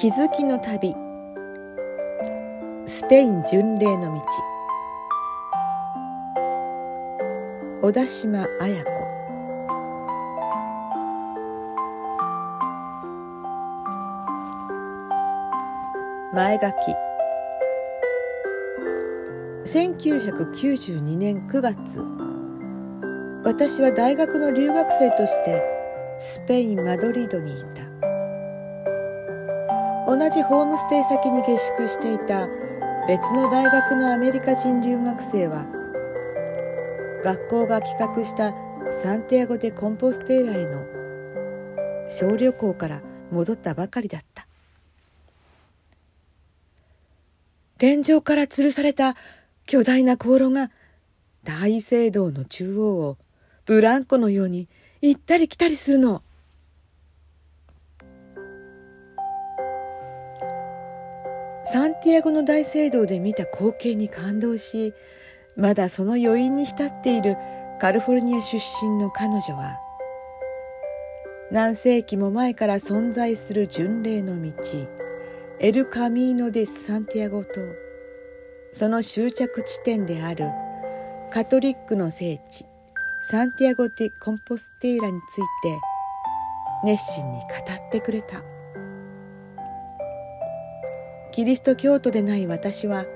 気づきの旅。スペイン巡礼の道。小田島綾子。前書き。1992年9月。私は大学の留学生としてスペイン・マドリードにいた。同じホームステイ先に下宿していた別の大学のアメリカ人留学生は学校が企画したサンティアゴ・でコンポステーラへの小旅行から戻ったばかりだった天井から吊るされた巨大な香炉が大聖堂の中央をブランコのように行ったり来たりするの。サンティアゴの大聖堂で見た光景に感動しまだその余韻に浸っているカリフォルニア出身の彼女は何世紀も前から存在する巡礼の道エル・カミーノ・デ・サンティアゴとその終着地点であるカトリックの聖地サンティアゴ・デ・コンポステーラについて熱心に語ってくれた。キリスト教徒でない私は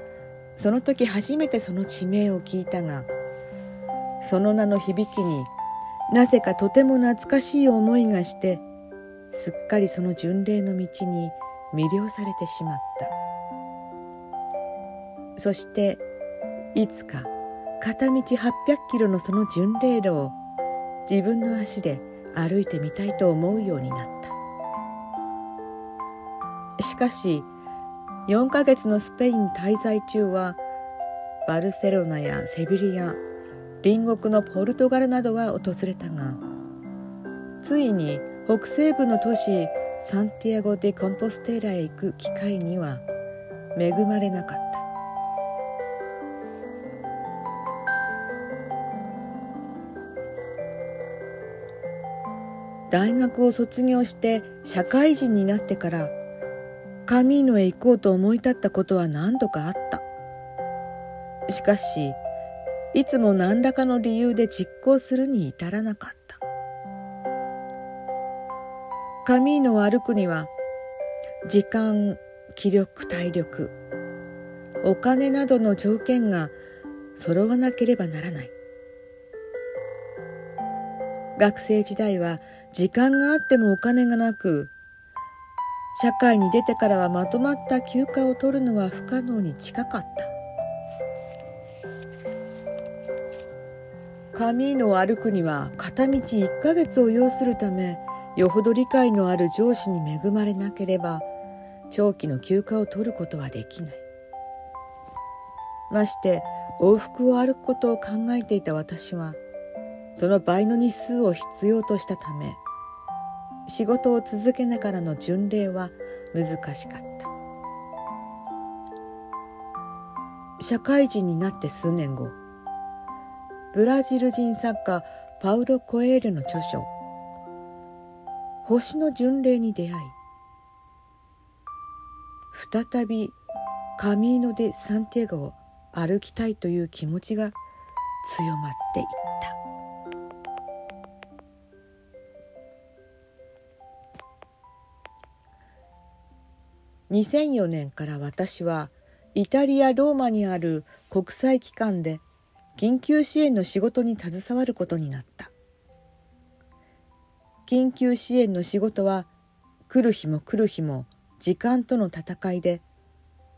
その時初めてその地名を聞いたがその名の響きになぜかとても懐かしい思いがしてすっかりその巡礼の道に魅了されてしまった。そしていつか片道800キロのその巡礼路を自分の足で歩いてみたいと思うようになった。しかし4ヶ月のスペイン滞在中はバルセロナやセビリア隣国のポルトガルなどは訪れたがついに北西部の都市サンティアゴ・デ・コンポステーラへ行く機会には恵まれなかった。大学を卒業して社会人になってからカミーノへ行こうと思い立ったことは何度かあった。しかしいつも何らかの理由で実行するに至らなかった。カミーノを歩くには時間気力体力お金などの条件が揃わなければならない。学生時代は時間があってもお金がなく社会に出てからはまとまった休暇を取るのは不可能に近かった。カミーノを歩くには片道1ヶ月を要するためよほど理解のある上司に恵まれなければ長期の休暇を取ることはできない。まして往復を歩くことを考えていた私はその倍の日数を必要としたため仕事を続けながらの巡礼は難しかった。社会人になって数年後ブラジル人作家パウロ・コエールの著書「星の巡礼」に出会い再びカミーノ・デ・サンティアゴを歩きたいという気持ちが強まっていた。2004年から私はイタリア・ローマにある国際機関で緊急支援の仕事に携わることになった。緊急支援の仕事は来る日も来る日も時間との戦いで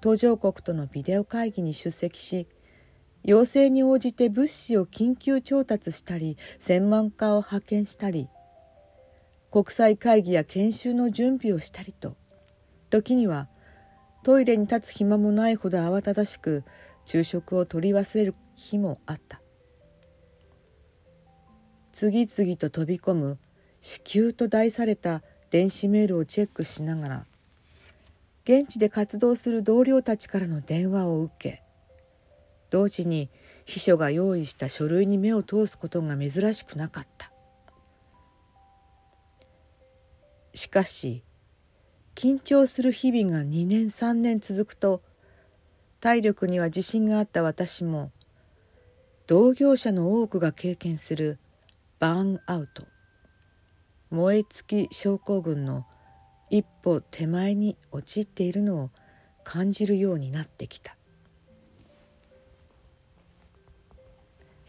途上国とのビデオ会議に出席し要請に応じて物資を緊急調達したり専門家を派遣したり国際会議や研修の準備をしたりと時にはトイレに立つ暇もないほど慌ただしく昼食を取り忘れる日もあった。次々と飛び込む支給と題された電子メールをチェックしながら現地で活動する同僚たちからの電話を受け同時に秘書が用意した書類に目を通すことが珍しくなかった。しかし緊張する日々が2年3年続くと体力には自信があった私も同業者の多くが経験するバーンアウト。燃え尽き症候群の一歩手前に陥っているのを感じるようになってきた。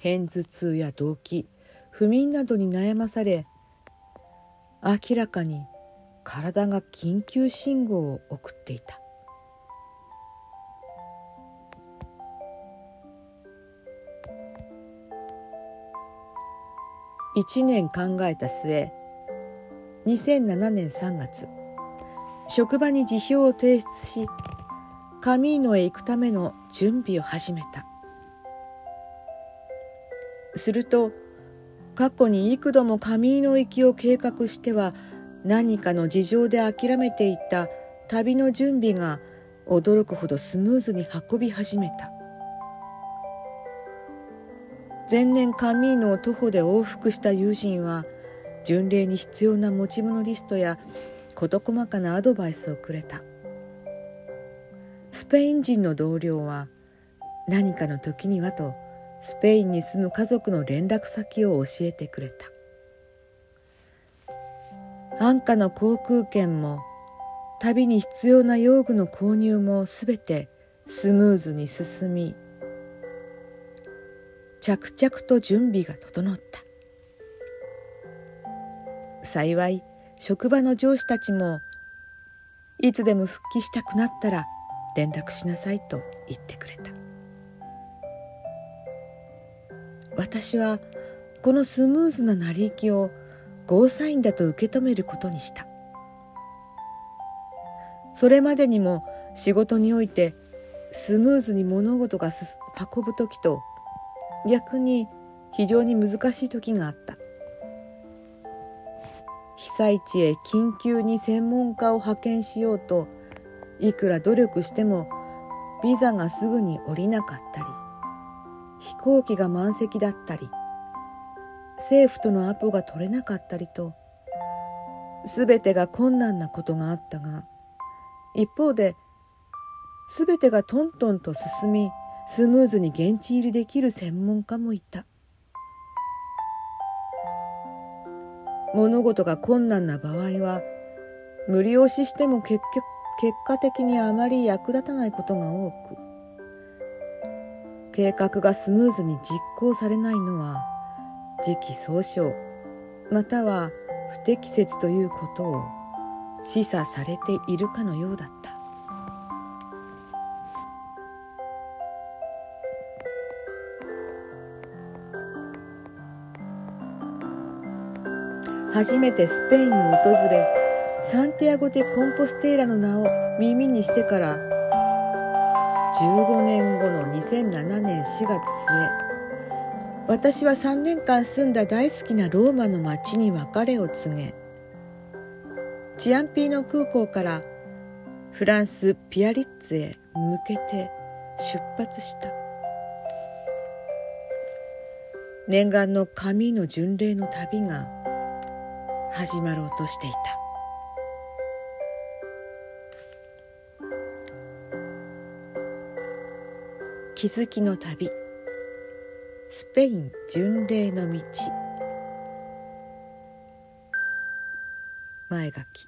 片頭痛や動悸不眠などに悩まされ明らかに体が緊急信号を送っていた。1年考えた末2007年3月職場に辞表を提出しカミーノへ行くための準備を始めた。すると過去に幾度もカミーノ行きを計画しては何かの事情で諦めていた旅の準備が驚くほどスムーズに運び始めた。前年カミーノを徒歩で往復した友人は巡礼に必要な持ち物リストや事細かなアドバイスをくれた。スペイン人の同僚は何かの時にはとスペインに住む家族の連絡先を教えてくれた。安価の航空券も旅に必要な用具の購入もすべてスムーズに進み着々と準備が整った。幸い職場の上司たちもいつでも復帰したくなったら連絡しなさいと言ってくれた。私はこのスムーズな成り行きをゴーサインだと受け止めることにした。それまでにも仕事においてスムーズに物事が運ぶ時と逆に非常に難しい時があった。被災地へ緊急に専門家を派遣しようといくら努力してもビザがすぐに降りなかったり飛行機が満席だったり政府とのアポが取れなかったりと全てが困難なことがあったが一方で全てがトントンと進みスムーズに現地入りできる専門家もいた。物事が困難な場合は無理押ししても結局結果的にあまり役立たないことが多く計画がスムーズに実行されないのは時期尚早または不適切ということを示唆されているかのようだった。初めてスペインを訪れサンティアゴ・デ・コンポステーラの名を耳にしてから15年後の2007年4月末私は3年間住んだ大好きなローマの町に別れを告げチアンピーノ空港からフランス・ピアリッツへ向けて出発した。念願の神の巡礼の旅が始まろうとしていた。気づきの旅。スペイン巡礼の道。前書き。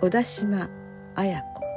小田島綾子。